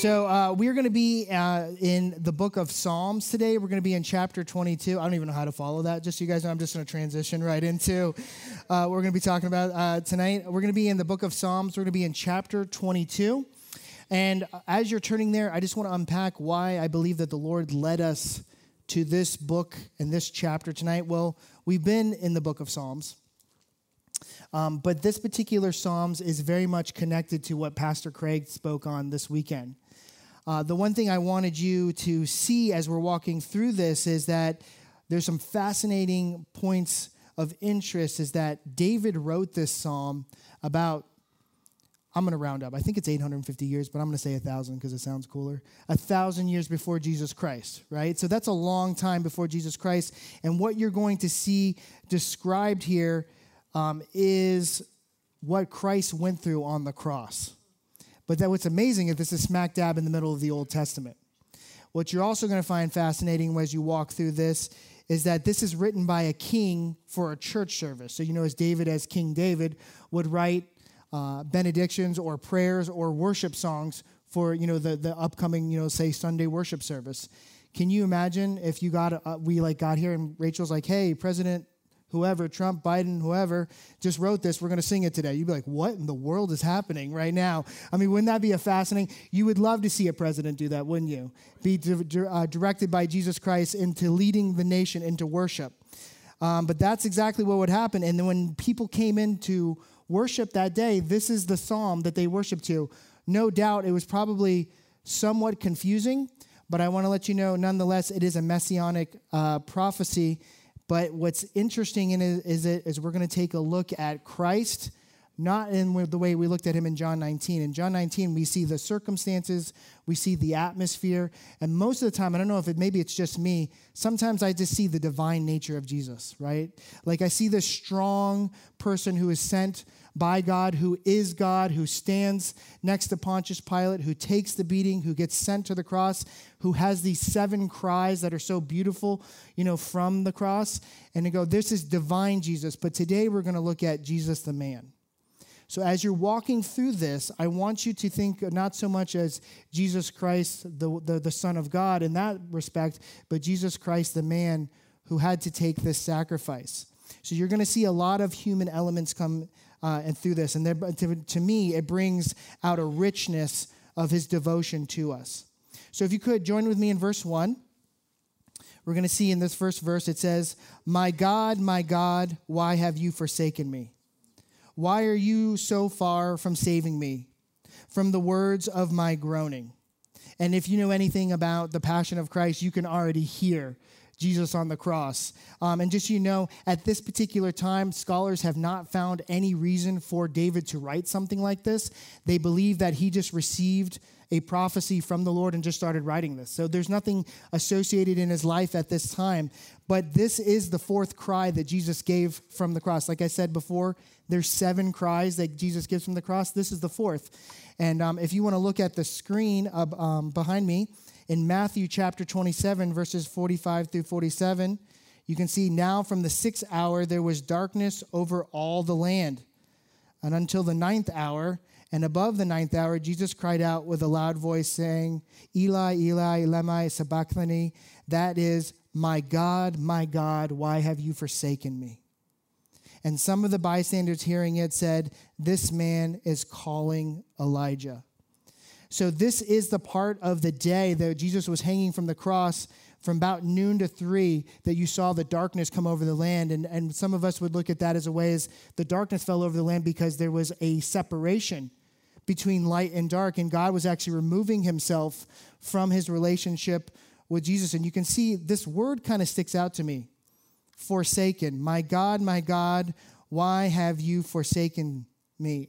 So uh, we're going to be uh, in the book of Psalms today. We're going to be in chapter 22. I don't even know how to follow that. Just so you guys know, I'm just going to transition right into uh, what we're going to be talking about uh, tonight. We're going to be in the book of Psalms. We're going to be in chapter 22. And as you're turning there, I just want to unpack why I believe that the Lord led us to this book and this chapter tonight. Well, we've been in the book of Psalms. Um, but this particular Psalms is very much connected to what Pastor Craig spoke on this weekend. Uh, the one thing I wanted you to see as we're walking through this is that there's some fascinating points of interest. Is that David wrote this psalm about I'm going to round up. I think it's 850 years, but I'm going to say a thousand because it sounds cooler. A thousand years before Jesus Christ, right? So that's a long time before Jesus Christ. And what you're going to see described here um, is what Christ went through on the cross. But that what's amazing is this is smack dab in the middle of the Old Testament. What you're also going to find fascinating as you walk through this is that this is written by a king for a church service. So you know, as David, as King David, would write uh, benedictions or prayers or worship songs for you know the the upcoming you know say Sunday worship service. Can you imagine if you got uh, we like got here and Rachel's like, hey, President whoever, Trump, Biden, whoever, just wrote this. We're going to sing it today. You'd be like, what in the world is happening right now? I mean, wouldn't that be a fascinating? You would love to see a president do that, wouldn't you? Be di- uh, directed by Jesus Christ into leading the nation into worship. Um, but that's exactly what would happen. And then when people came into worship that day, this is the psalm that they worshiped to. No doubt it was probably somewhat confusing, but I want to let you know, nonetheless, it is a messianic uh, prophecy but what's interesting in it is, it, is we're going to take a look at Christ, not in the way we looked at him in John 19. In John 19, we see the circumstances, we see the atmosphere, and most of the time, I don't know if it maybe it's just me, sometimes I just see the divine nature of Jesus, right? Like I see this strong person who is sent by God, who is God, who stands next to Pontius Pilate, who takes the beating, who gets sent to the cross, who has these seven cries that are so beautiful, you know, from the cross. And to go, this is divine Jesus. But today we're going to look at Jesus the man. So as you're walking through this, I want you to think not so much as Jesus Christ, the, the, the Son of God in that respect, but Jesus Christ, the man who had to take this sacrifice. So you're going to see a lot of human elements come uh, and through this. And there, to, to me, it brings out a richness of his devotion to us. So if you could join with me in verse 1. We're going to see in this first verse, it says, My God, my God, why have you forsaken me? Why are you so far from saving me? From the words of my groaning. And if you know anything about the passion of Christ, you can already hear Jesus on the cross. Um, and just so you know, at this particular time, scholars have not found any reason for David to write something like this. They believe that he just received a prophecy from the Lord and just started writing this. So there's nothing associated in his life at this time. But this is the fourth cry that Jesus gave from the cross. Like I said before, there's seven cries that Jesus gives from the cross. This is the fourth. And um, if you want to look at the screen um, behind me, in Matthew chapter 27, verses 45 through 47, you can see now from the sixth hour there was darkness over all the land. And until the ninth hour, and above the ninth hour, Jesus cried out with a loud voice, saying, Eli, Eli, lema sabachthani. That is, My God, my God, why have you forsaken me? And some of the bystanders hearing it said, This man is calling Elijah. So, this is the part of the day that Jesus was hanging from the cross from about noon to three that you saw the darkness come over the land. And, and some of us would look at that as a way as the darkness fell over the land because there was a separation between light and dark. And God was actually removing himself from his relationship with Jesus. And you can see this word kind of sticks out to me forsaken. My God, my God, why have you forsaken me?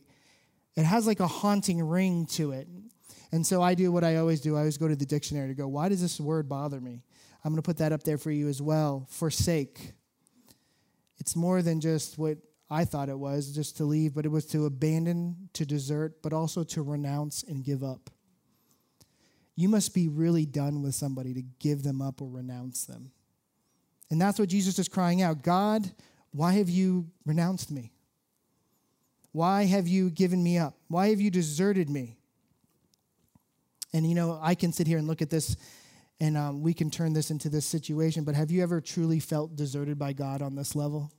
It has like a haunting ring to it. And so I do what I always do. I always go to the dictionary to go, why does this word bother me? I'm going to put that up there for you as well. Forsake. It's more than just what I thought it was, just to leave, but it was to abandon, to desert, but also to renounce and give up. You must be really done with somebody to give them up or renounce them. And that's what Jesus is crying out God, why have you renounced me? Why have you given me up? Why have you deserted me? And you know, I can sit here and look at this and um, we can turn this into this situation, but have you ever truly felt deserted by God on this level?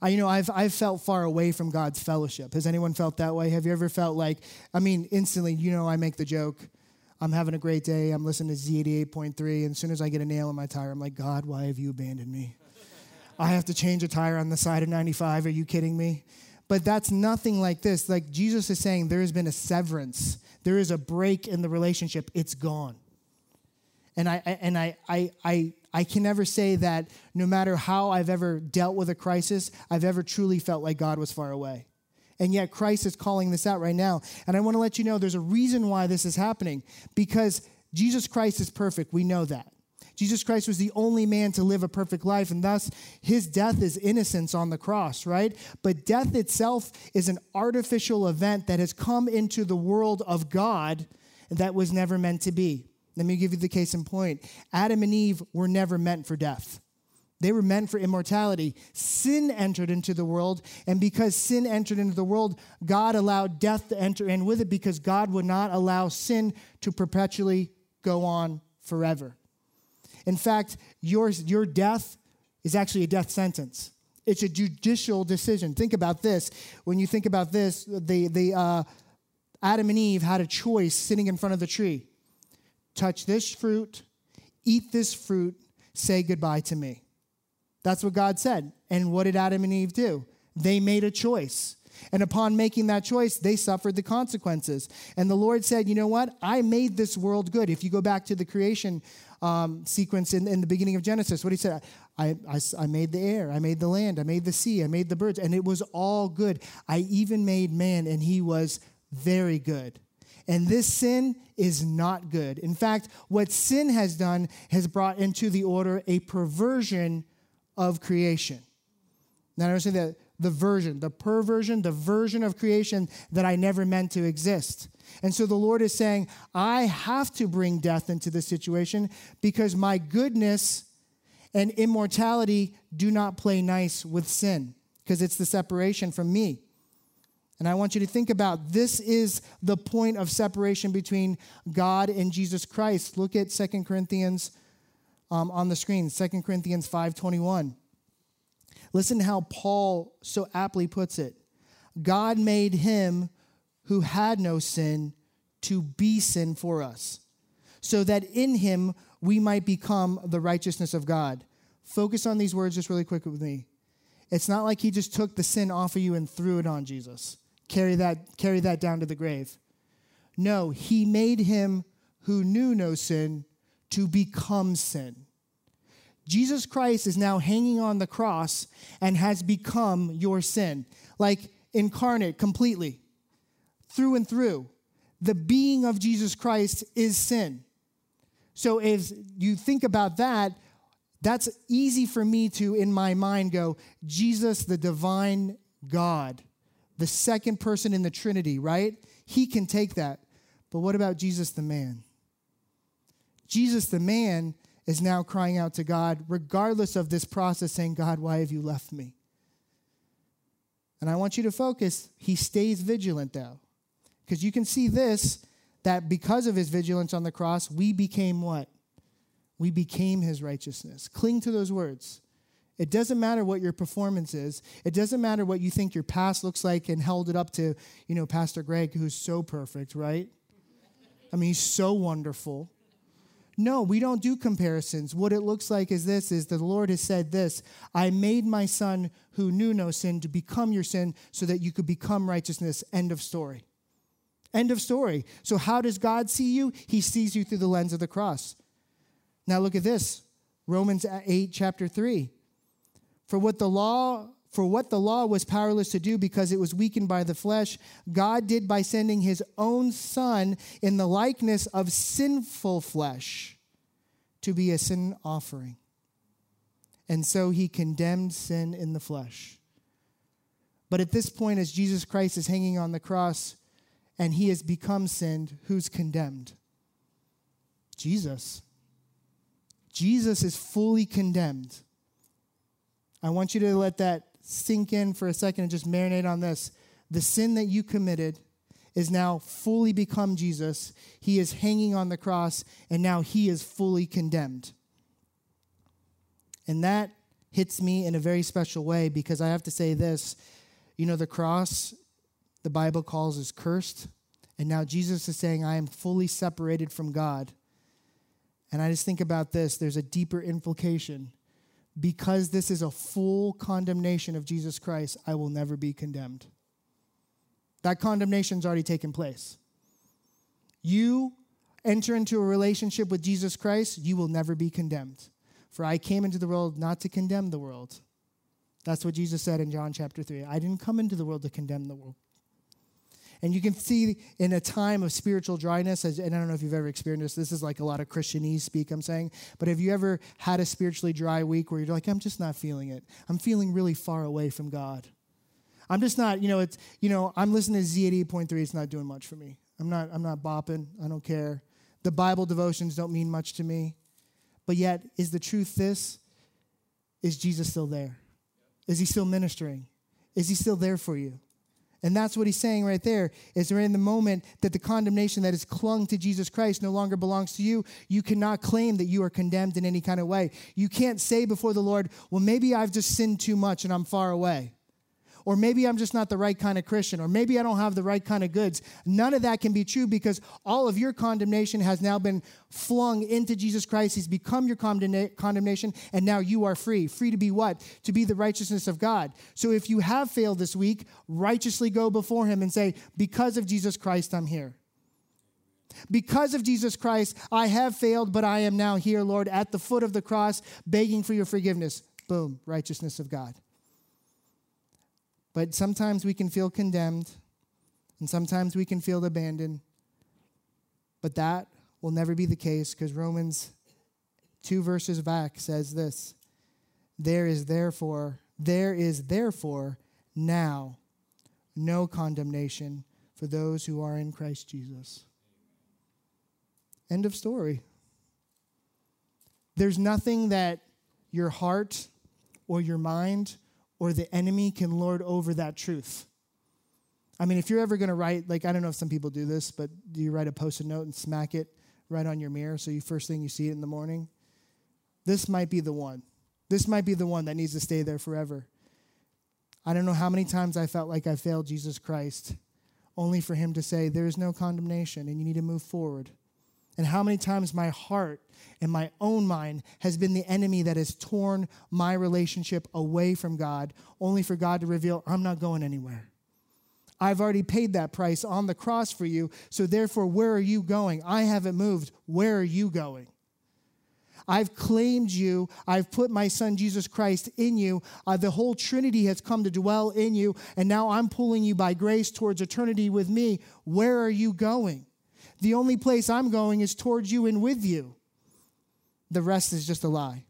I, you know, I've, I've felt far away from God's fellowship. Has anyone felt that way? Have you ever felt like, I mean, instantly, you know, I make the joke. I'm having a great day. I'm listening to Z88.3. And as soon as I get a nail in my tire, I'm like, God, why have you abandoned me? I have to change a tire on the side of 95. Are you kidding me? But that's nothing like this. Like Jesus is saying, there has been a severance, there is a break in the relationship. It's gone. And I, and I, I, I, I can never say that no matter how I've ever dealt with a crisis, I've ever truly felt like God was far away. And yet Christ is calling this out right now. And I want to let you know there's a reason why this is happening because Jesus Christ is perfect. We know that. Jesus Christ was the only man to live a perfect life, and thus his death is innocence on the cross, right? But death itself is an artificial event that has come into the world of God that was never meant to be. Let me give you the case in point. Adam and Eve were never meant for death. They were meant for immortality. Sin entered into the world, and because sin entered into the world, God allowed death to enter in with it because God would not allow sin to perpetually go on forever. In fact, your, your death is actually a death sentence. It's a judicial decision. Think about this. When you think about this, the, the, uh, Adam and Eve had a choice sitting in front of the tree touch this fruit, eat this fruit, say goodbye to me. That's what God said. And what did Adam and Eve do? They made a choice. And upon making that choice, they suffered the consequences. And the Lord said, You know what? I made this world good. If you go back to the creation um, sequence in, in, the beginning of Genesis, what he said, I, I, I made the air, I made the land, I made the sea, I made the birds, and it was all good. I even made man, and he was very good. And this sin is not good. In fact, what sin has done has brought into the order a perversion of creation. Now, I understand that the version, the perversion, the version of creation that I never meant to exist. And so the Lord is saying, I have to bring death into this situation because my goodness and immortality do not play nice with sin because it's the separation from me. And I want you to think about this is the point of separation between God and Jesus Christ. Look at Second Corinthians um, on the screen, Second Corinthians 5.21. Listen to how Paul so aptly puts it. God made him who had no sin to be sin for us, so that in him we might become the righteousness of God. Focus on these words just really quick with me. It's not like he just took the sin off of you and threw it on Jesus carry that, carry that down to the grave. No, he made him who knew no sin to become sin. Jesus Christ is now hanging on the cross and has become your sin, like incarnate completely, through and through. The being of Jesus Christ is sin. So if you think about that, that's easy for me to, in my mind, go, Jesus, the divine God, the second person in the Trinity, right? He can take that. But what about Jesus the man? Jesus the man is now crying out to God, regardless of this process, saying, God, why have you left me? And I want you to focus, he stays vigilant though. Because you can see this that because of his vigilance on the cross, we became what? We became his righteousness. Cling to those words. It doesn't matter what your performance is. It doesn't matter what you think your past looks like and held it up to, you know, Pastor Greg, who's so perfect, right? I mean, he's so wonderful. No, we don't do comparisons. What it looks like is this is the Lord has said this, I made my son who knew no sin to become your sin so that you could become righteousness. End of story. End of story. So how does God see you? He sees you through the lens of the cross. Now look at this. Romans 8 chapter 3. For what the law for what the law was powerless to do because it was weakened by the flesh, God did by sending his own son in the likeness of sinful flesh to be a sin offering. And so he condemned sin in the flesh. But at this point, as Jesus Christ is hanging on the cross and he has become sinned, who's condemned? Jesus. Jesus is fully condemned. I want you to let that sink in for a second and just marinate on this. The sin that you committed is now fully become Jesus. He is hanging on the cross, and now he is fully condemned. And that hits me in a very special way because I have to say this you know, the cross, the Bible calls is cursed. And now Jesus is saying, I am fully separated from God. And I just think about this there's a deeper implication. Because this is a full condemnation of Jesus Christ, I will never be condemned. That condemnation's already taken place. You enter into a relationship with Jesus Christ, you will never be condemned. For I came into the world not to condemn the world. That's what Jesus said in John chapter 3. I didn't come into the world to condemn the world. And you can see in a time of spiritual dryness, and I don't know if you've ever experienced this, this is like a lot of Christianese speak, I'm saying, but have you ever had a spiritually dry week where you're like, I'm just not feeling it? I'm feeling really far away from God. I'm just not, you know, it's, you know, I'm listening to Z88.3, it's not doing much for me. I'm not, I'm not bopping, I don't care. The Bible devotions don't mean much to me. But yet, is the truth this? Is Jesus still there? Is he still ministering? Is he still there for you? And that's what he's saying right there. Is there in the moment that the condemnation that is clung to Jesus Christ no longer belongs to you, you cannot claim that you are condemned in any kind of way. You can't say before the Lord, well, maybe I've just sinned too much and I'm far away or maybe I'm just not the right kind of Christian, or maybe I don't have the right kind of goods. None of that can be true because all of your condemnation has now been flung into Jesus Christ. He's become your condemnation, and now you are free. Free to be what? To be the righteousness of God. So if you have failed this week, righteously go before Him and say, Because of Jesus Christ, I'm here. Because of Jesus Christ, I have failed, but I am now here, Lord, at the foot of the cross, begging for your forgiveness. Boom, righteousness of God. But sometimes we can feel condemned, and sometimes we can feel abandoned. But that will never be the case because Romans 2 verses back says this There is therefore, there is therefore now no condemnation for those who are in Christ Jesus. End of story. There's nothing that your heart or your mind or the enemy can lord over that truth. I mean, if you're ever going to write, like, I don't know if some people do this, but do you write a post it note and smack it right on your mirror so you first thing you see it in the morning? This might be the one. This might be the one that needs to stay there forever. I don't know how many times I felt like I failed Jesus Christ, only for him to say, There is no condemnation and you need to move forward. And how many times my heart and my own mind has been the enemy that has torn my relationship away from God, only for God to reveal, I'm not going anywhere. I've already paid that price on the cross for you, so therefore, where are you going? I haven't moved. Where are you going? I've claimed you. I've put my son Jesus Christ in you. Uh, the whole Trinity has come to dwell in you, and now I'm pulling you by grace towards eternity with me. Where are you going? The only place I'm going is towards you and with you. The rest is just a lie.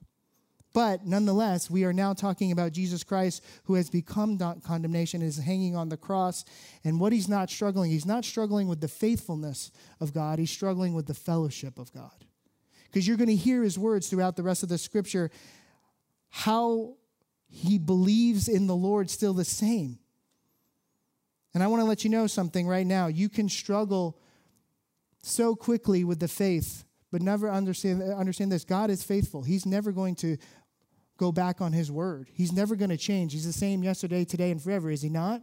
But nonetheless, we are now talking about Jesus Christ who has become condemnation, is hanging on the cross. And what he's not struggling, he's not struggling with the faithfulness of God, he's struggling with the fellowship of God. Because you're going to hear his words throughout the rest of the scripture, how he believes in the Lord still the same. And I want to let you know something right now. You can struggle so quickly with the faith, but never understand, understand this God is faithful. He's never going to go back on his word, He's never going to change. He's the same yesterday, today, and forever, is He not?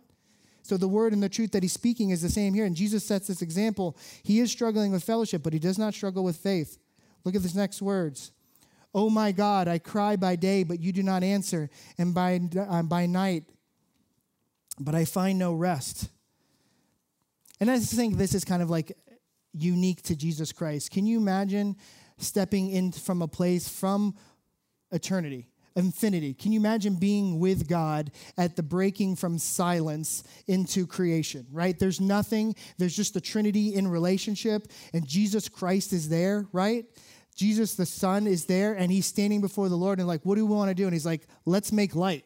So the word and the truth that he's speaking is the same here. And Jesus sets this example. He is struggling with fellowship, but he does not struggle with faith. Look at this next words. Oh my God, I cry by day, but you do not answer, and by, uh, by night, but I find no rest. And I think this is kind of like unique to Jesus Christ. Can you imagine stepping in from a place from eternity? Infinity. Can you imagine being with God at the breaking from silence into creation, right? There's nothing, there's just the Trinity in relationship, and Jesus Christ is there, right? Jesus the Son is there, and he's standing before the Lord and, like, what do we want to do? And he's like, let's make light.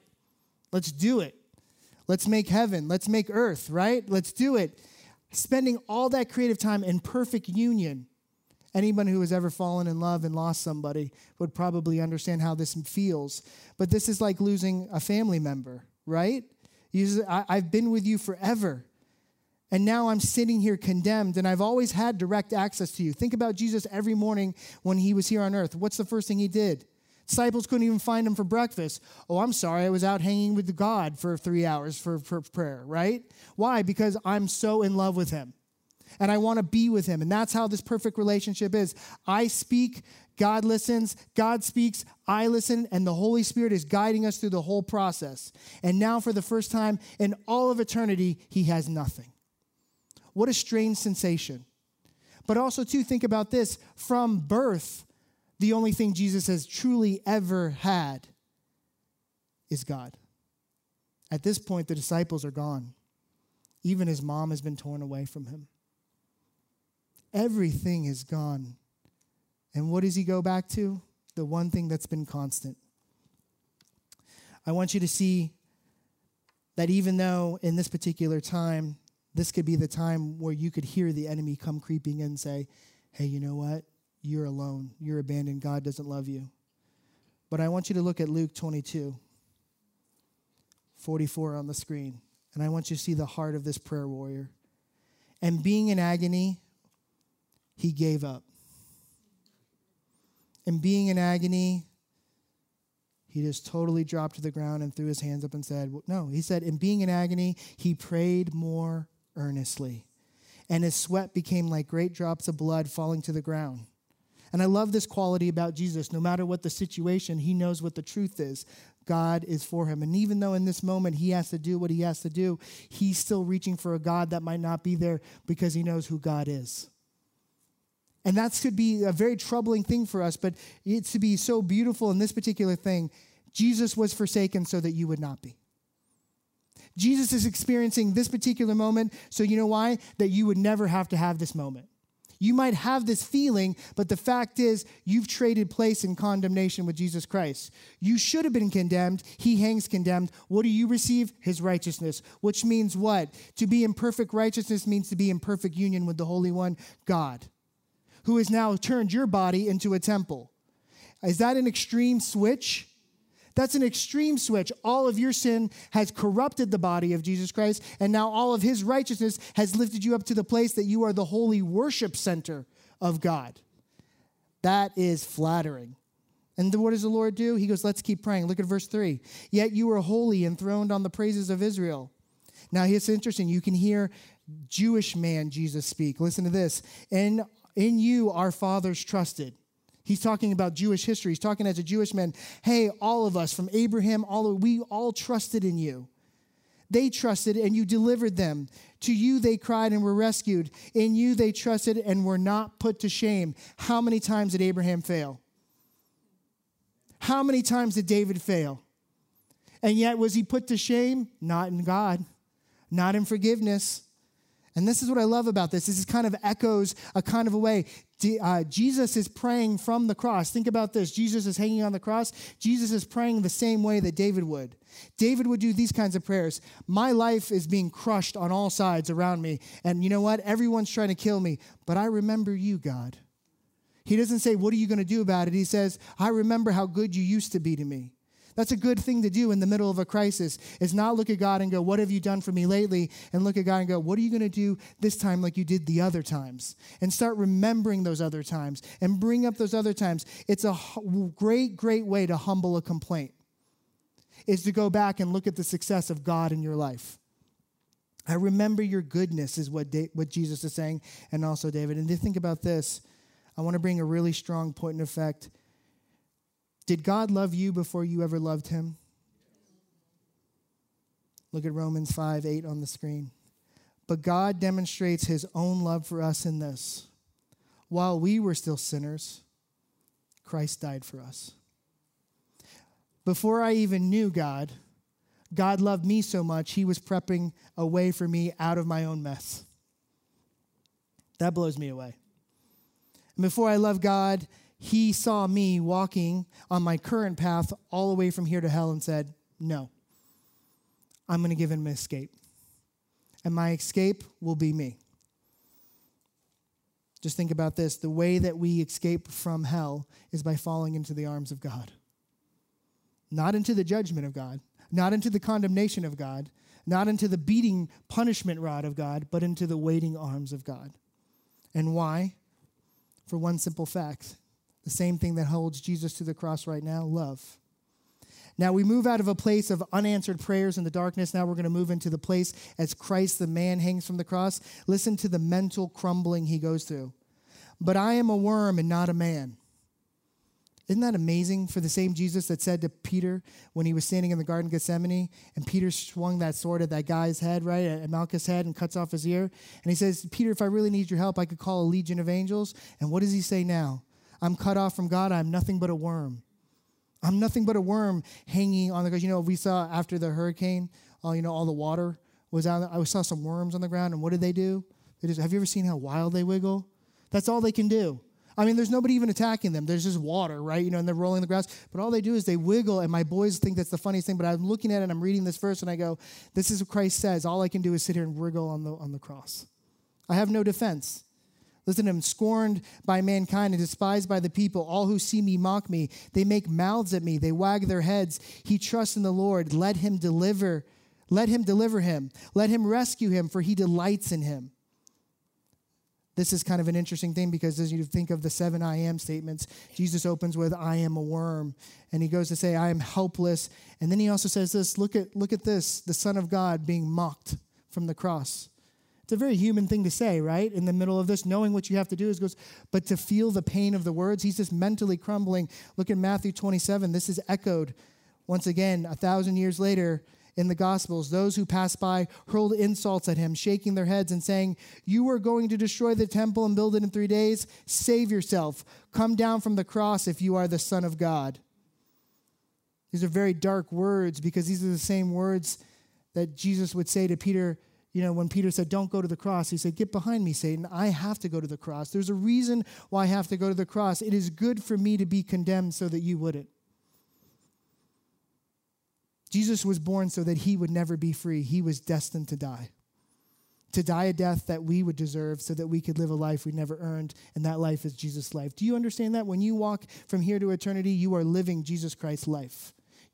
Let's do it. Let's make heaven. Let's make earth, right? Let's do it spending all that creative time in perfect union. Anyone who has ever fallen in love and lost somebody would probably understand how this feels. But this is like losing a family member, right? I, I've been with you forever. And now I'm sitting here condemned, and I've always had direct access to you. Think about Jesus every morning when he was here on earth. What's the first thing he did? Disciples couldn't even find him for breakfast. Oh, I'm sorry, I was out hanging with God for three hours for, for prayer, right? Why? Because I'm so in love with him and I want to be with him. And that's how this perfect relationship is. I speak, God listens, God speaks, I listen, and the Holy Spirit is guiding us through the whole process. And now, for the first time in all of eternity, he has nothing. What a strange sensation. But also, too, think about this from birth, the only thing Jesus has truly ever had is God. At this point, the disciples are gone. Even his mom has been torn away from him. Everything is gone. And what does he go back to? The one thing that's been constant. I want you to see that even though in this particular time, this could be the time where you could hear the enemy come creeping in and say, Hey, you know what? You're alone. You're abandoned. God doesn't love you. But I want you to look at Luke 22, 44 on the screen. And I want you to see the heart of this prayer warrior. And being in agony, he gave up. And being in agony, he just totally dropped to the ground and threw his hands up and said, No, he said, in being in agony, he prayed more earnestly. And his sweat became like great drops of blood falling to the ground. And I love this quality about Jesus. No matter what the situation, he knows what the truth is. God is for him. And even though in this moment he has to do what he has to do, he's still reaching for a God that might not be there because he knows who God is. And that could be a very troubling thing for us, but it's to be so beautiful in this particular thing. Jesus was forsaken so that you would not be. Jesus is experiencing this particular moment, so you know why? That you would never have to have this moment. You might have this feeling, but the fact is, you've traded place in condemnation with Jesus Christ. You should have been condemned. He hangs condemned. What do you receive? His righteousness, which means what? To be in perfect righteousness means to be in perfect union with the Holy One, God who has now turned your body into a temple. Is that an extreme switch? That's an extreme switch. All of your sin has corrupted the body of Jesus Christ, and now all of his righteousness has lifted you up to the place that you are the holy worship center of God. That is flattering. And what does the Lord do? He goes, Let's keep praying. Look at verse 3. Yet you are holy, enthroned on the praises of Israel. Now, it's interesting. You can hear Jewish man Jesus speak. Listen to this. In in you our fathers trusted. He's talking about Jewish history. He's talking as a Jewish man. Hey, all of us from Abraham, all of, we all trusted in you. They trusted and you delivered them. To you they cried and were rescued. In you they trusted and were not put to shame. How many times did Abraham fail? How many times did David fail? And yet, was he put to shame? Not in God, not in forgiveness. And this is what I love about this. This is kind of echoes a kind of a way. Uh, Jesus is praying from the cross. Think about this. Jesus is hanging on the cross. Jesus is praying the same way that David would. David would do these kinds of prayers. My life is being crushed on all sides around me. And you know what? Everyone's trying to kill me. But I remember you, God. He doesn't say, What are you going to do about it? He says, I remember how good you used to be to me. That's a good thing to do in the middle of a crisis is not look at God and go, What have you done for me lately? And look at God and go, What are you going to do this time like you did the other times? And start remembering those other times and bring up those other times. It's a great, great way to humble a complaint, is to go back and look at the success of God in your life. I remember your goodness, is what, what Jesus is saying, and also David. And to think about this, I want to bring a really strong point in effect did God love you before you ever loved him? Look at Romans 5 8 on the screen. But God demonstrates his own love for us in this. While we were still sinners, Christ died for us. Before I even knew God, God loved me so much, he was prepping a way for me out of my own mess. That blows me away. And before I loved God, he saw me walking on my current path all the way from here to hell and said, No, I'm going to give him an escape. And my escape will be me. Just think about this the way that we escape from hell is by falling into the arms of God, not into the judgment of God, not into the condemnation of God, not into the beating punishment rod of God, but into the waiting arms of God. And why? For one simple fact the same thing that holds Jesus to the cross right now love. Now we move out of a place of unanswered prayers in the darkness. Now we're going to move into the place as Christ, the man, hangs from the cross. Listen to the mental crumbling he goes through. But I am a worm and not a man. Isn't that amazing for the same Jesus that said to Peter when he was standing in the Garden of Gethsemane and Peter swung that sword at that guy's head, right, at Malchus' head and cuts off his ear? And he says, Peter, if I really need your help, I could call a legion of angels. And what does he say now? I'm cut off from God. I'm nothing but a worm. I'm nothing but a worm hanging on the ground. You know, we saw after the hurricane, uh, you know, all the water was out. I saw some worms on the ground, and what did they do? They just, have you ever seen how wild they wiggle? That's all they can do. I mean, there's nobody even attacking them. There's just water, right? You know, and they're rolling the grass. But all they do is they wiggle, and my boys think that's the funniest thing. But I'm looking at it, and I'm reading this verse, and I go, "This is what Christ says. All I can do is sit here and wriggle on the on the cross. I have no defense." Listen to him, scorned by mankind and despised by the people. All who see me mock me. They make mouths at me. They wag their heads. He trusts in the Lord. Let him deliver. Let him deliver him. Let him rescue him, for he delights in him. This is kind of an interesting thing because as you think of the seven I am statements, Jesus opens with, I am a worm. And he goes to say, I am helpless. And then he also says this look at, look at this, the Son of God being mocked from the cross. It's a very human thing to say, right? In the middle of this, knowing what you have to do is goes, but to feel the pain of the words, he's just mentally crumbling. Look at Matthew 27. This is echoed once again a thousand years later in the Gospels. Those who passed by hurled insults at him, shaking their heads and saying, You are going to destroy the temple and build it in three days? Save yourself. Come down from the cross if you are the Son of God. These are very dark words because these are the same words that Jesus would say to Peter you know, when Peter said, Don't go to the cross, he said, Get behind me, Satan. I have to go to the cross. There's a reason why I have to go to the cross. It is good for me to be condemned so that you wouldn't. Jesus was born so that he would never be free. He was destined to die. To die a death that we would deserve so that we could live a life we never earned, and that life is Jesus' life. Do you understand that? When you walk from here to eternity, you are living Jesus Christ's life.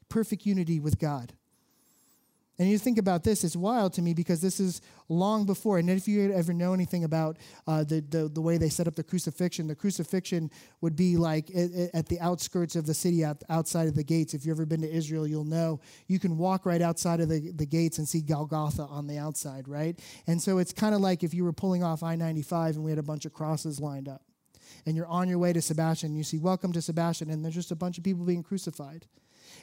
Perfect unity with God. And you think about this, it's wild to me because this is long before. And if you ever know anything about uh, the, the, the, way they set up the crucifixion, the crucifixion would be like at, the outskirts of the city, outside of the gates. If you've ever been to Israel, you'll know you can walk right outside of the, the gates and see Golgotha on the outside, right? And so it's kind of like if you were pulling off I 95 and we had a bunch of crosses lined up. And you're on your way to Sebastian, you see, Welcome to Sebastian, and there's just a bunch of people being crucified.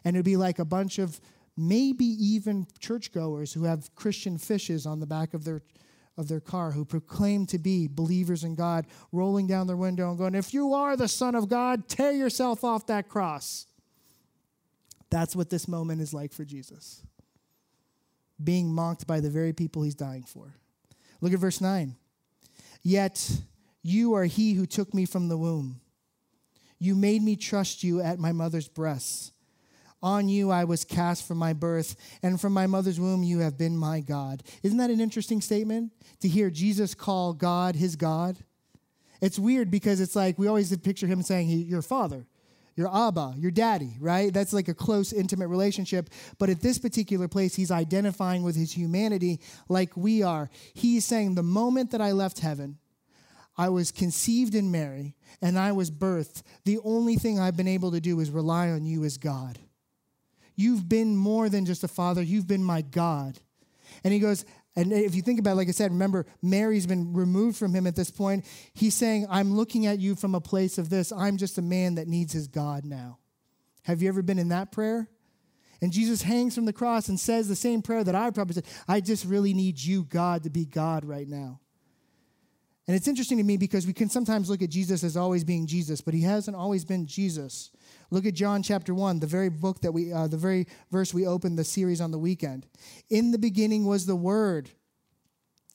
And it'd be like a bunch of maybe even churchgoers who have Christian fishes on the back of their of their car who proclaim to be believers in God, rolling down their window and going, If you are the Son of God, tear yourself off that cross. That's what this moment is like for Jesus. Being mocked by the very people he's dying for. Look at verse 9. Yet you are he who took me from the womb. You made me trust you at my mother's breasts. On you I was cast from my birth, and from my mother's womb you have been my God. Isn't that an interesting statement to hear Jesus call God his God? It's weird because it's like we always picture him saying, Your father, your Abba, your daddy, right? That's like a close, intimate relationship. But at this particular place, he's identifying with his humanity like we are. He's saying, The moment that I left heaven, I was conceived in Mary and I was birthed. The only thing I've been able to do is rely on you as God. You've been more than just a father, you've been my God. And he goes, and if you think about it, like I said, remember, Mary's been removed from him at this point. He's saying, I'm looking at you from a place of this. I'm just a man that needs his God now. Have you ever been in that prayer? And Jesus hangs from the cross and says the same prayer that I probably said I just really need you, God, to be God right now. And it's interesting to me because we can sometimes look at Jesus as always being Jesus, but he hasn't always been Jesus. Look at John chapter 1, the very book that we, uh, the very verse we opened the series on the weekend. In the beginning was the Word,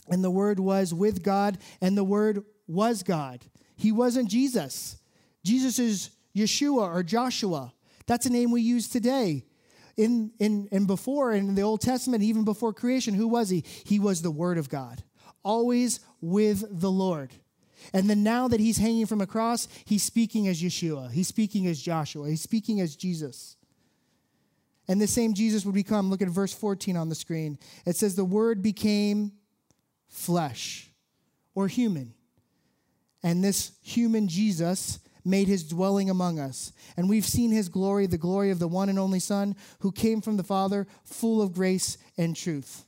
and the Word was with God, and the Word was God. He wasn't Jesus. Jesus is Yeshua or Joshua. That's a name we use today. In, in, and before, in the Old Testament, even before creation, who was he? He was the Word of God, always with the Lord. And then now that he's hanging from a cross, he's speaking as Yeshua. He's speaking as Joshua. He's speaking as Jesus. And the same Jesus would become, look at verse 14 on the screen. It says, The Word became flesh or human. And this human Jesus made his dwelling among us. And we've seen his glory, the glory of the one and only Son who came from the Father, full of grace and truth.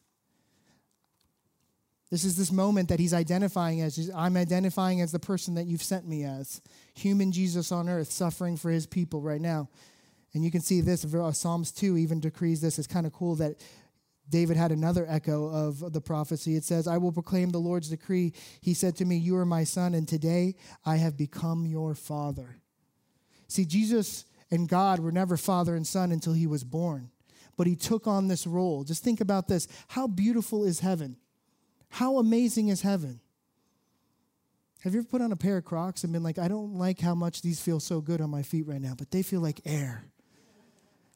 This is this moment that he's identifying as I'm identifying as the person that you've sent me as. Human Jesus on earth, suffering for his people right now. And you can see this, uh, Psalms 2 even decrees this. It's kind of cool that David had another echo of the prophecy. It says, I will proclaim the Lord's decree. He said to me, You are my son, and today I have become your father. See, Jesus and God were never father and son until he was born, but he took on this role. Just think about this. How beautiful is heaven? How amazing is heaven? Have you ever put on a pair of Crocs and been like, I don't like how much these feel so good on my feet right now, but they feel like air?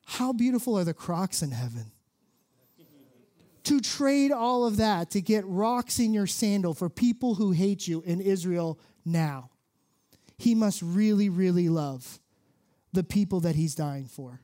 How beautiful are the Crocs in heaven? to trade all of that to get rocks in your sandal for people who hate you in Israel now. He must really, really love the people that he's dying for.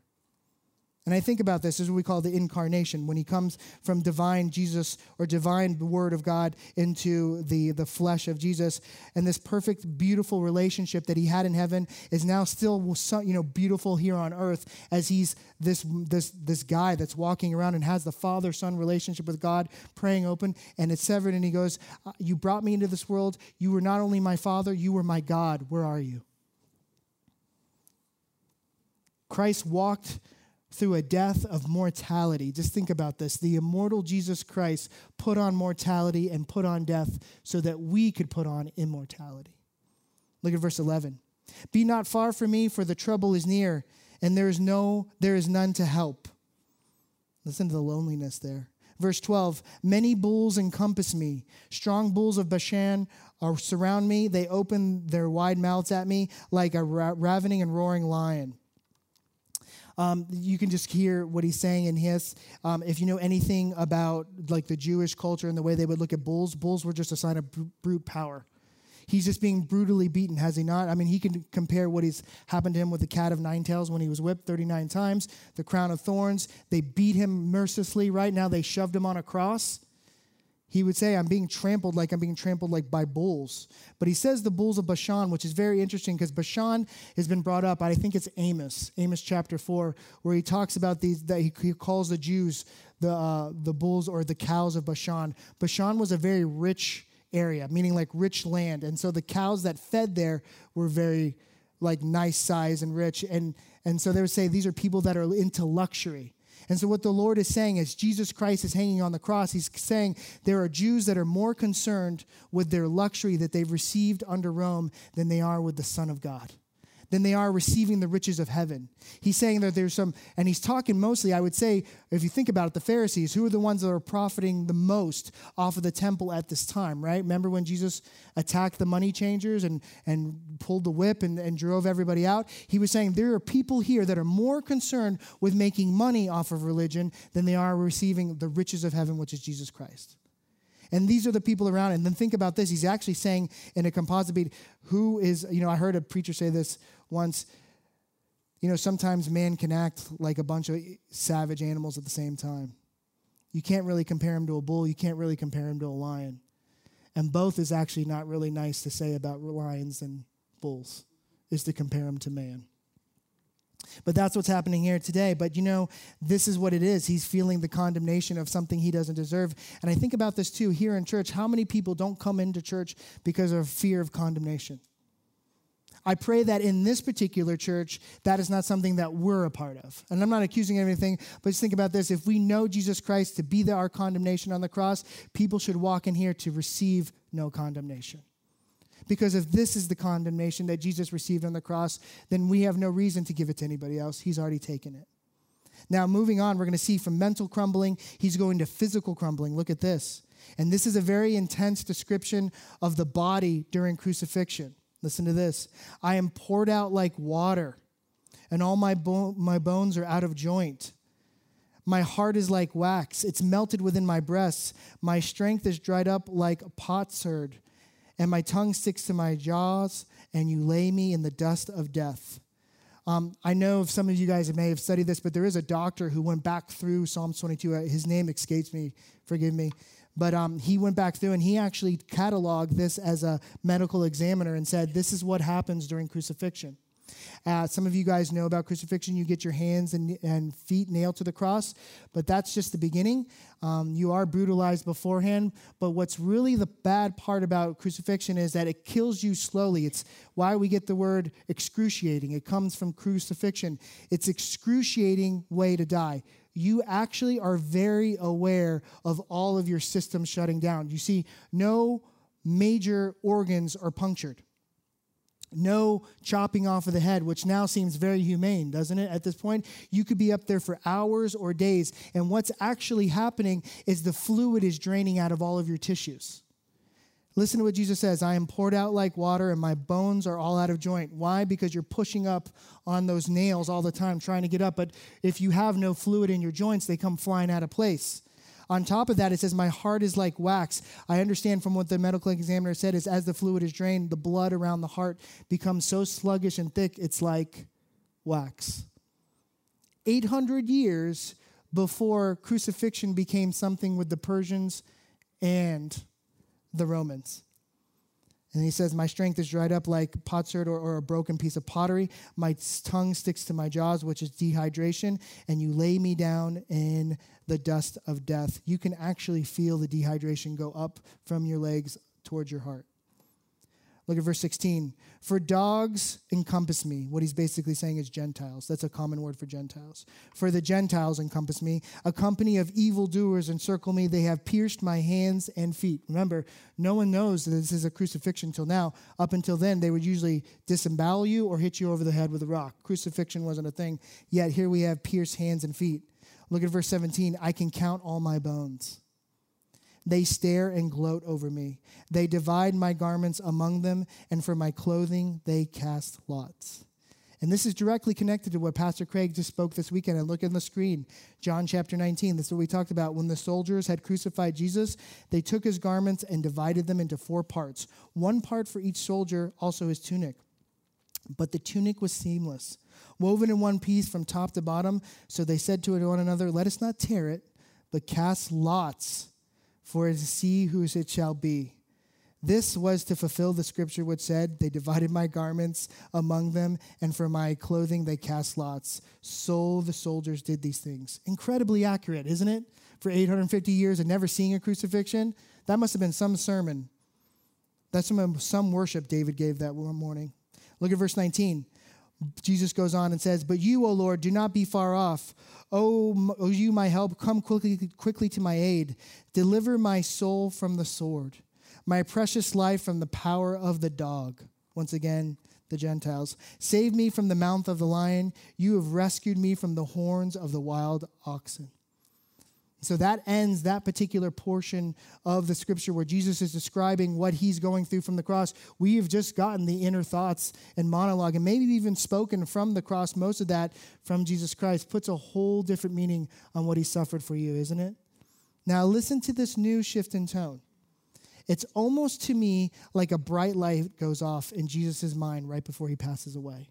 And I think about this as what we call the incarnation, when he comes from divine Jesus or divine word of God into the, the flesh of Jesus. And this perfect, beautiful relationship that he had in heaven is now still you know, beautiful here on earth as he's this, this, this guy that's walking around and has the father son relationship with God, praying open, and it's severed. And he goes, uh, You brought me into this world. You were not only my father, you were my God. Where are you? Christ walked through a death of mortality. Just think about this. The immortal Jesus Christ put on mortality and put on death so that we could put on immortality. Look at verse 11. Be not far from me, for the trouble is near, and there is no there is none to help. Listen to the loneliness there. Verse 12, many bulls encompass me. Strong bulls of Bashan are surround me. They open their wide mouths at me like a ra- ravening and roaring lion. Um, you can just hear what he's saying in his. Um, if you know anything about like the Jewish culture and the way they would look at bulls, bulls were just a sign of brute power. He's just being brutally beaten, has he not? I mean, he can compare what has happened to him with the cat of nine tails when he was whipped 39 times, the crown of thorns. They beat him mercilessly, right? Now they shoved him on a cross he would say, I'm being trampled like I'm being trampled like by bulls. But he says the bulls of Bashan, which is very interesting because Bashan has been brought up. I think it's Amos, Amos chapter 4, where he talks about these, that he, he calls the Jews the, uh, the bulls or the cows of Bashan. Bashan was a very rich area, meaning like rich land. And so the cows that fed there were very like nice size and rich. And, and so they would say these are people that are into luxury. And so, what the Lord is saying is, Jesus Christ is hanging on the cross. He's saying there are Jews that are more concerned with their luxury that they've received under Rome than they are with the Son of God than they are receiving the riches of heaven. He's saying that there's some, and he's talking mostly, I would say, if you think about it, the Pharisees, who are the ones that are profiting the most off of the temple at this time, right? Remember when Jesus attacked the money changers and, and pulled the whip and, and drove everybody out? He was saying there are people here that are more concerned with making money off of religion than they are receiving the riches of heaven, which is Jesus Christ. And these are the people around. And then think about this. He's actually saying in a composite beat, who is, you know, I heard a preacher say this once. You know, sometimes man can act like a bunch of savage animals at the same time. You can't really compare him to a bull, you can't really compare him to a lion. And both is actually not really nice to say about lions and bulls, is to compare them to man. But that's what's happening here today. But you know, this is what it is. He's feeling the condemnation of something he doesn't deserve. And I think about this too here in church. How many people don't come into church because of fear of condemnation? I pray that in this particular church, that is not something that we're a part of. And I'm not accusing anything, but just think about this. If we know Jesus Christ to be the, our condemnation on the cross, people should walk in here to receive no condemnation. Because if this is the condemnation that Jesus received on the cross, then we have no reason to give it to anybody else. He's already taken it. Now, moving on, we're going to see from mental crumbling, he's going to physical crumbling. Look at this. And this is a very intense description of the body during crucifixion. Listen to this I am poured out like water, and all my, bo- my bones are out of joint. My heart is like wax, it's melted within my breasts. My strength is dried up like a potsherd and my tongue sticks to my jaws, and you lay me in the dust of death. Um, I know if some of you guys may have studied this, but there is a doctor who went back through Psalms 22. Uh, his name escapes me, forgive me. But um, he went back through and he actually cataloged this as a medical examiner and said, This is what happens during crucifixion. Uh, some of you guys know about crucifixion. You get your hands and, and feet nailed to the cross, but that's just the beginning. Um, you are brutalized beforehand. But what's really the bad part about crucifixion is that it kills you slowly. It's why we get the word excruciating. It comes from crucifixion. It's excruciating way to die you actually are very aware of all of your systems shutting down. You see, no major organs are punctured no chopping off of the head, which now seems very humane, doesn't it? At this point, you could be up there for hours or days, and what's actually happening is the fluid is draining out of all of your tissues. Listen to what Jesus says I am poured out like water, and my bones are all out of joint. Why? Because you're pushing up on those nails all the time, trying to get up. But if you have no fluid in your joints, they come flying out of place. On top of that, it says, My heart is like wax. I understand from what the medical examiner said is as the fluid is drained, the blood around the heart becomes so sluggish and thick, it's like wax. 800 years before crucifixion became something with the Persians and the Romans. And he says, My strength is dried up like potsherd or, or a broken piece of pottery. My tongue sticks to my jaws, which is dehydration. And you lay me down in the dust of death. You can actually feel the dehydration go up from your legs towards your heart. Look at verse 16. For dogs encompass me. What he's basically saying is Gentiles. That's a common word for Gentiles. For the Gentiles encompass me. A company of evildoers encircle me. They have pierced my hands and feet. Remember, no one knows that this is a crucifixion until now. Up until then, they would usually disembowel you or hit you over the head with a rock. Crucifixion wasn't a thing. Yet here we have pierced hands and feet. Look at verse 17. I can count all my bones. They stare and gloat over me. They divide my garments among them, and for my clothing they cast lots. And this is directly connected to what Pastor Craig just spoke this weekend. And look on the screen, John chapter 19. This is what we talked about. When the soldiers had crucified Jesus, they took his garments and divided them into four parts one part for each soldier, also his tunic. But the tunic was seamless, woven in one piece from top to bottom. So they said to one another, Let us not tear it, but cast lots for to see whose it shall be. This was to fulfill the scripture which said, They divided my garments among them, and for my clothing they cast lots. So the soldiers did these things. Incredibly accurate, isn't it? For 850 years and never seeing a crucifixion. That must have been some sermon. That's some, some worship David gave that one morning. Look at verse 19. Jesus goes on and says, But you, O Lord, do not be far off. O, o you, my help, come quickly, quickly to my aid. Deliver my soul from the sword, my precious life from the power of the dog. Once again, the Gentiles. Save me from the mouth of the lion. You have rescued me from the horns of the wild oxen. So that ends that particular portion of the scripture where Jesus is describing what he's going through from the cross. We have just gotten the inner thoughts and monologue, and maybe even spoken from the cross. Most of that from Jesus Christ puts a whole different meaning on what he suffered for you, isn't it? Now, listen to this new shift in tone. It's almost to me like a bright light goes off in Jesus' mind right before he passes away.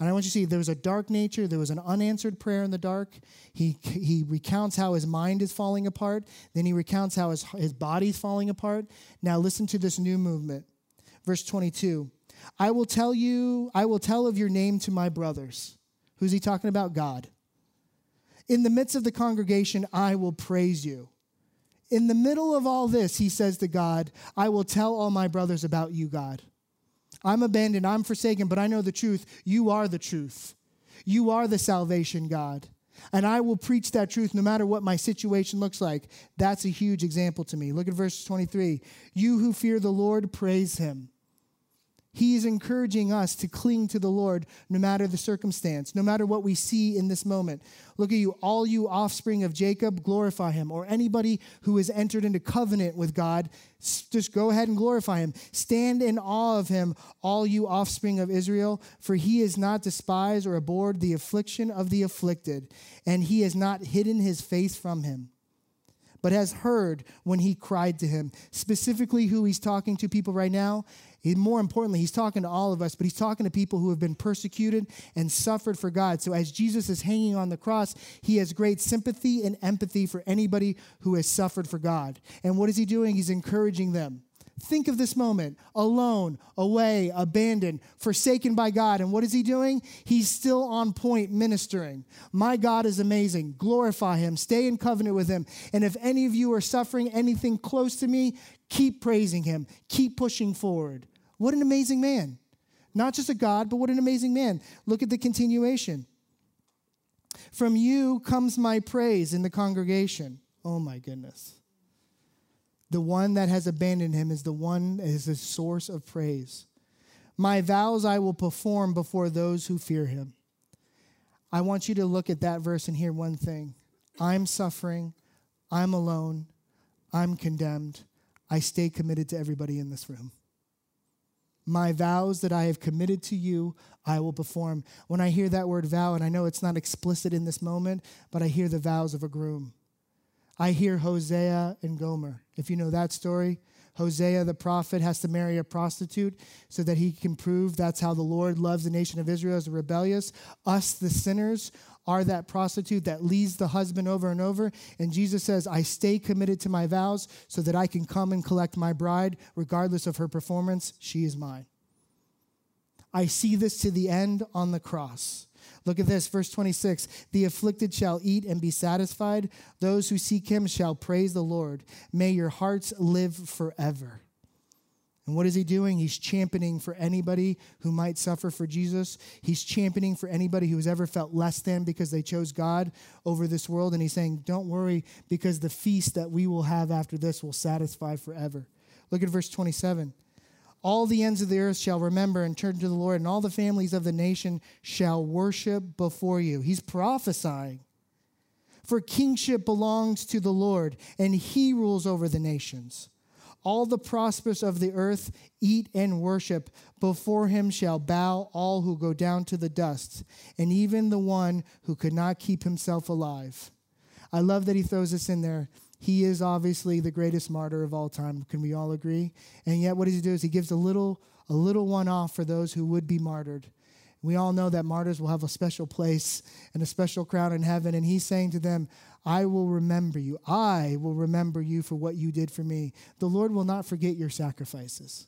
And I want you to see there was a dark nature, there was an unanswered prayer in the dark. He, he recounts how his mind is falling apart, then he recounts how his, his body's falling apart. Now listen to this new movement. Verse 22 I will tell you, I will tell of your name to my brothers. Who's he talking about? God. In the midst of the congregation, I will praise you. In the middle of all this, he says to God, I will tell all my brothers about you, God. I'm abandoned, I'm forsaken, but I know the truth. You are the truth. You are the salvation, God. And I will preach that truth no matter what my situation looks like. That's a huge example to me. Look at verse 23. You who fear the Lord, praise him. He is encouraging us to cling to the Lord no matter the circumstance, no matter what we see in this moment. Look at you, all you offspring of Jacob, glorify him. Or anybody who has entered into covenant with God, just go ahead and glorify him. Stand in awe of him, all you offspring of Israel, for he has not despised or abhorred the affliction of the afflicted, and he has not hidden his face from him but has heard when he cried to him. Specifically, who he's talking to people right now. He, more importantly, he's talking to all of us, but he's talking to people who have been persecuted and suffered for God. So, as Jesus is hanging on the cross, he has great sympathy and empathy for anybody who has suffered for God. And what is he doing? He's encouraging them. Think of this moment alone, away, abandoned, forsaken by God. And what is he doing? He's still on point ministering. My God is amazing. Glorify him. Stay in covenant with him. And if any of you are suffering anything close to me, keep praising him. Keep pushing forward. What an amazing man. Not just a God, but what an amazing man. Look at the continuation. From you comes my praise in the congregation. Oh my goodness. The one that has abandoned him is the one that is the source of praise. My vows I will perform before those who fear him. I want you to look at that verse and hear one thing I'm suffering, I'm alone, I'm condemned. I stay committed to everybody in this room. My vows that I have committed to you, I will perform. When I hear that word vow, and I know it's not explicit in this moment, but I hear the vows of a groom. I hear Hosea and Gomer. If you know that story, Hosea the prophet has to marry a prostitute so that he can prove that's how the Lord loves the nation of Israel as rebellious. Us, the sinners, are that prostitute that leads the husband over and over. And Jesus says, I stay committed to my vows so that I can come and collect my bride, regardless of her performance. She is mine. I see this to the end on the cross. Look at this, verse 26. The afflicted shall eat and be satisfied. Those who seek him shall praise the Lord. May your hearts live forever. And what is he doing? He's championing for anybody who might suffer for Jesus. He's championing for anybody who has ever felt less than because they chose God over this world. And he's saying, Don't worry, because the feast that we will have after this will satisfy forever. Look at verse 27. All the ends of the earth shall remember and turn to the Lord, and all the families of the nation shall worship before you. He's prophesying. For kingship belongs to the Lord, and he rules over the nations. All the prosperous of the earth eat and worship. Before him shall bow all who go down to the dust, and even the one who could not keep himself alive. I love that he throws this in there he is obviously the greatest martyr of all time. Can we all agree? And yet, what does he do? Is he gives a little, a little one off for those who would be martyred. We all know that martyrs will have a special place and a special crown in heaven. And he's saying to them, I will remember you. I will remember you for what you did for me. The Lord will not forget your sacrifices.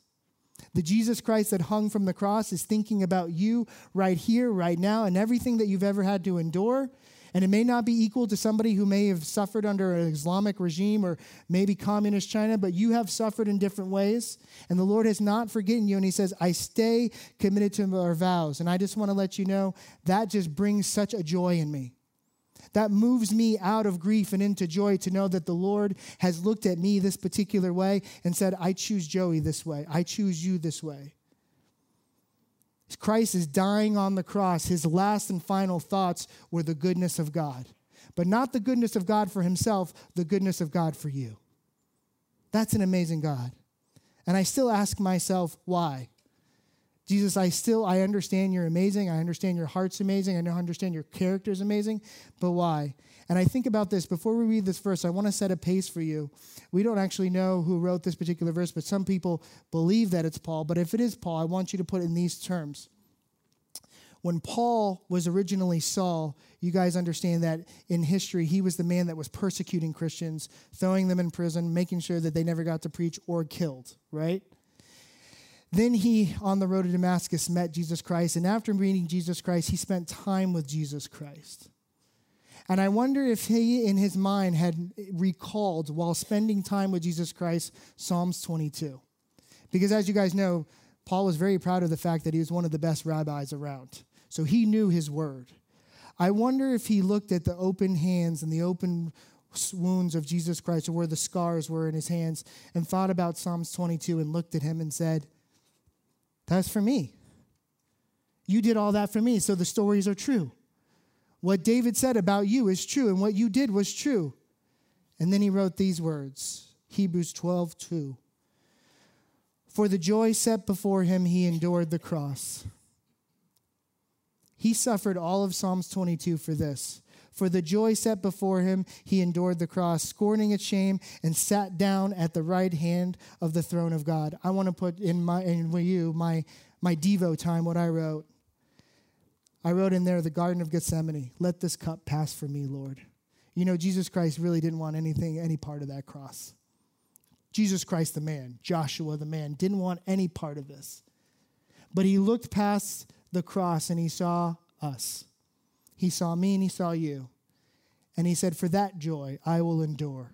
The Jesus Christ that hung from the cross is thinking about you right here, right now, and everything that you've ever had to endure and it may not be equal to somebody who may have suffered under an Islamic regime or maybe communist China, but you have suffered in different ways. And the Lord has not forgotten you. And He says, I stay committed to our vows. And I just want to let you know that just brings such a joy in me. That moves me out of grief and into joy to know that the Lord has looked at me this particular way and said, I choose Joey this way. I choose you this way. Christ is dying on the cross. His last and final thoughts were the goodness of God, but not the goodness of God for himself, the goodness of God for you. That's an amazing God. And I still ask myself, why? Jesus, I still I understand you're amazing. I understand your heart's amazing. I understand your character's amazing, but why? And I think about this before we read this verse, I want to set a pace for you. We don't actually know who wrote this particular verse, but some people believe that it's Paul. But if it is Paul, I want you to put it in these terms. When Paul was originally Saul, you guys understand that in history, he was the man that was persecuting Christians, throwing them in prison, making sure that they never got to preach or killed, right? Then he, on the road to Damascus, met Jesus Christ. And after meeting Jesus Christ, he spent time with Jesus Christ. And I wonder if he, in his mind, had recalled while spending time with Jesus Christ Psalms 22. Because as you guys know, Paul was very proud of the fact that he was one of the best rabbis around. So he knew his word. I wonder if he looked at the open hands and the open wounds of Jesus Christ, or where the scars were in his hands, and thought about Psalms 22 and looked at him and said, That's for me. You did all that for me, so the stories are true. What David said about you is true, and what you did was true. And then he wrote these words Hebrews 12, 2. For the joy set before him, he endured the cross. He suffered all of Psalms 22 for this, For the joy set before him, he endured the cross, scorning its shame, and sat down at the right hand of the throne of God. I want to put in my in you my my Devo time what I wrote. I wrote in there the Garden of Gethsemane. Let this cup pass from me, Lord. You know, Jesus Christ really didn't want anything, any part of that cross. Jesus Christ, the man, Joshua, the man, didn't want any part of this. But he looked past the cross and he saw us. He saw me and he saw you. And he said, For that joy, I will endure.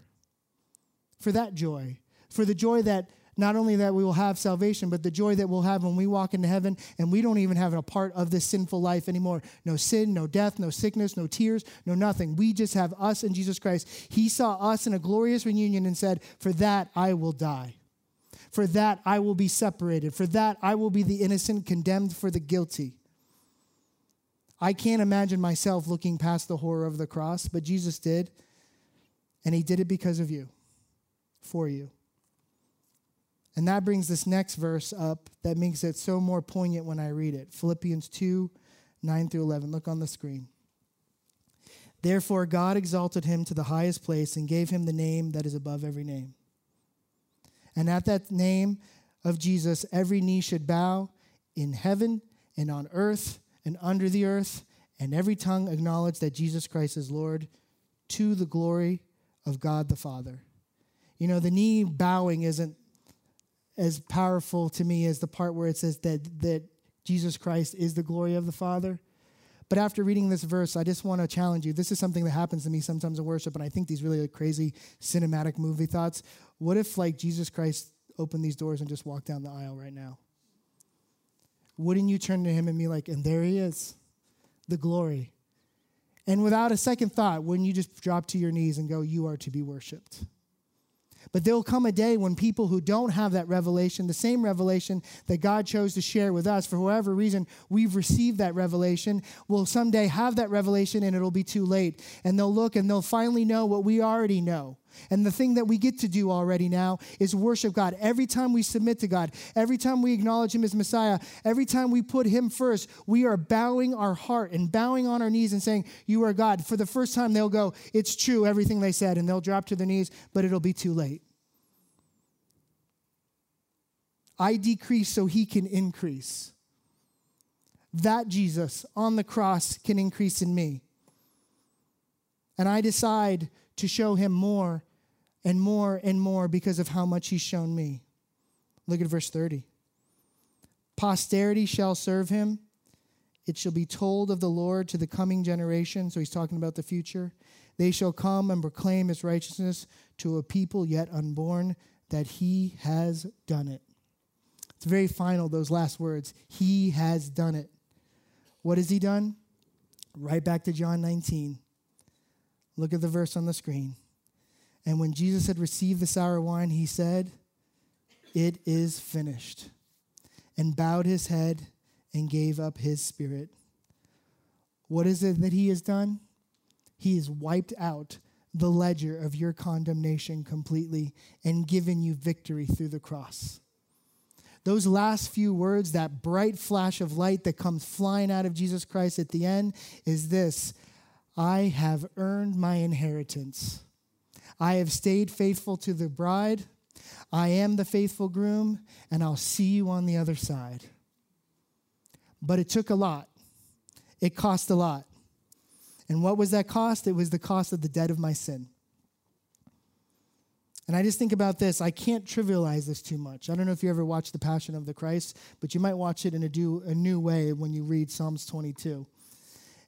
For that joy. For the joy that not only that we will have salvation, but the joy that we'll have when we walk into heaven and we don't even have a part of this sinful life anymore. No sin, no death, no sickness, no tears, no nothing. We just have us and Jesus Christ. He saw us in a glorious reunion and said, For that I will die. For that I will be separated. For that I will be the innocent condemned for the guilty. I can't imagine myself looking past the horror of the cross, but Jesus did. And he did it because of you, for you. And that brings this next verse up that makes it so more poignant when I read it Philippians 2 9 through 11. Look on the screen. Therefore, God exalted him to the highest place and gave him the name that is above every name. And at that name of Jesus, every knee should bow in heaven and on earth and under the earth, and every tongue acknowledge that Jesus Christ is Lord to the glory of God the Father. You know, the knee bowing isn't as powerful to me as the part where it says that, that Jesus Christ is the glory of the Father. But after reading this verse, I just want to challenge you. This is something that happens to me sometimes in worship, and I think these really crazy cinematic movie thoughts. What if, like, Jesus Christ opened these doors and just walked down the aisle right now? wouldn't you turn to him and be like, and there he is, the glory? And without a second thought, wouldn't you just drop to your knees and go, You are to be worshiped? But there'll come a day when people who don't have that revelation, the same revelation that God chose to share with us, for whatever reason we've received that revelation, will someday have that revelation and it'll be too late. And they'll look and they'll finally know what we already know. And the thing that we get to do already now is worship God. Every time we submit to God, every time we acknowledge Him as Messiah, every time we put Him first, we are bowing our heart and bowing on our knees and saying, You are God. For the first time, they'll go, It's true, everything they said, and they'll drop to their knees, but it'll be too late. I decrease so He can increase. That Jesus on the cross can increase in me. And I decide to show him more and more and more because of how much he's shown me. Look at verse 30. Posterity shall serve him. It shall be told of the Lord to the coming generation. So he's talking about the future. They shall come and proclaim his righteousness to a people yet unborn, that he has done it. It's very final, those last words. He has done it. What has he done? Right back to John 19. Look at the verse on the screen. And when Jesus had received the sour wine, he said, It is finished, and bowed his head and gave up his spirit. What is it that he has done? He has wiped out the ledger of your condemnation completely and given you victory through the cross. Those last few words, that bright flash of light that comes flying out of Jesus Christ at the end, is this I have earned my inheritance. I have stayed faithful to the bride. I am the faithful groom, and I'll see you on the other side. But it took a lot. It cost a lot. And what was that cost? It was the cost of the debt of my sin. And I just think about this. I can't trivialize this too much. I don't know if you ever watched The Passion of the Christ, but you might watch it in a, do, a new way when you read Psalms 22.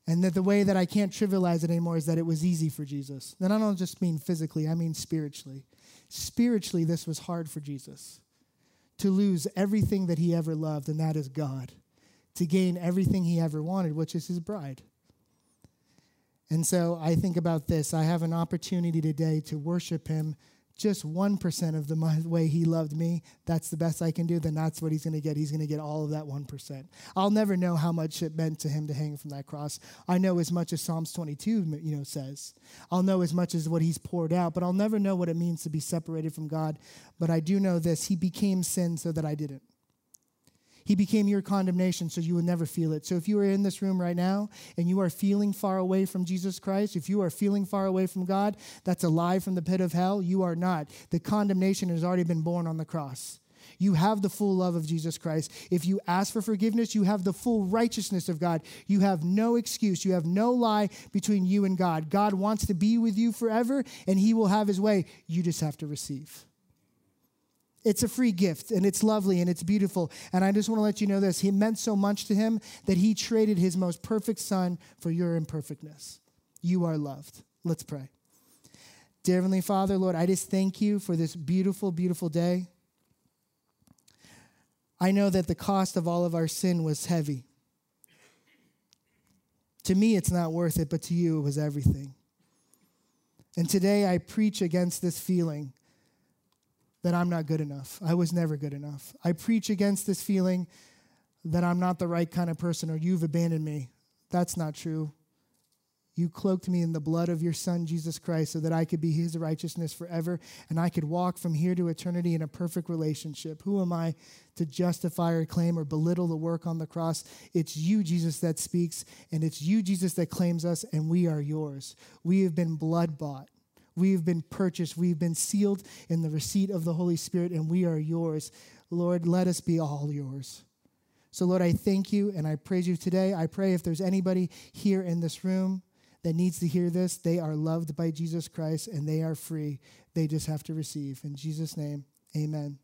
And that the way that I can't trivialize it anymore is that it was easy for Jesus. And I don't just mean physically, I mean spiritually. Spiritually, this was hard for Jesus to lose everything that he ever loved, and that is God, to gain everything he ever wanted, which is his bride. And so I think about this. I have an opportunity today to worship him just 1% of the way he loved me, that's the best I can do, then that's what he's going to get. He's going to get all of that 1%. I'll never know how much it meant to him to hang from that cross. I know as much as Psalms 22 you know says. I'll know as much as what he's poured out, but I'll never know what it means to be separated from God. But I do know this, he became sin so that I didn't. He became your condemnation so you will never feel it. So if you are in this room right now and you are feeling far away from Jesus Christ, if you are feeling far away from God, that's a lie from the pit of hell. You are not. The condemnation has already been borne on the cross. You have the full love of Jesus Christ. If you ask for forgiveness, you have the full righteousness of God. You have no excuse. You have no lie between you and God. God wants to be with you forever, and He will have His way. You just have to receive. It's a free gift and it's lovely and it's beautiful. And I just want to let you know this. He meant so much to him that he traded his most perfect son for your imperfectness. You are loved. Let's pray. Dear Heavenly Father, Lord, I just thank you for this beautiful, beautiful day. I know that the cost of all of our sin was heavy. To me, it's not worth it, but to you, it was everything. And today, I preach against this feeling that I'm not good enough. I was never good enough. I preach against this feeling that I'm not the right kind of person or you've abandoned me. That's not true. You cloaked me in the blood of your Son, Jesus Christ, so that I could be his righteousness forever and I could walk from here to eternity in a perfect relationship. Who am I to justify or claim or belittle the work on the cross? It's you, Jesus, that speaks, and it's you, Jesus, that claims us, and we are yours. We have been blood bought. We've been purchased. We've been sealed in the receipt of the Holy Spirit, and we are yours. Lord, let us be all yours. So, Lord, I thank you and I praise you today. I pray if there's anybody here in this room, that needs to hear this, they are loved by Jesus Christ and they are free. They just have to receive. In Jesus' name, amen.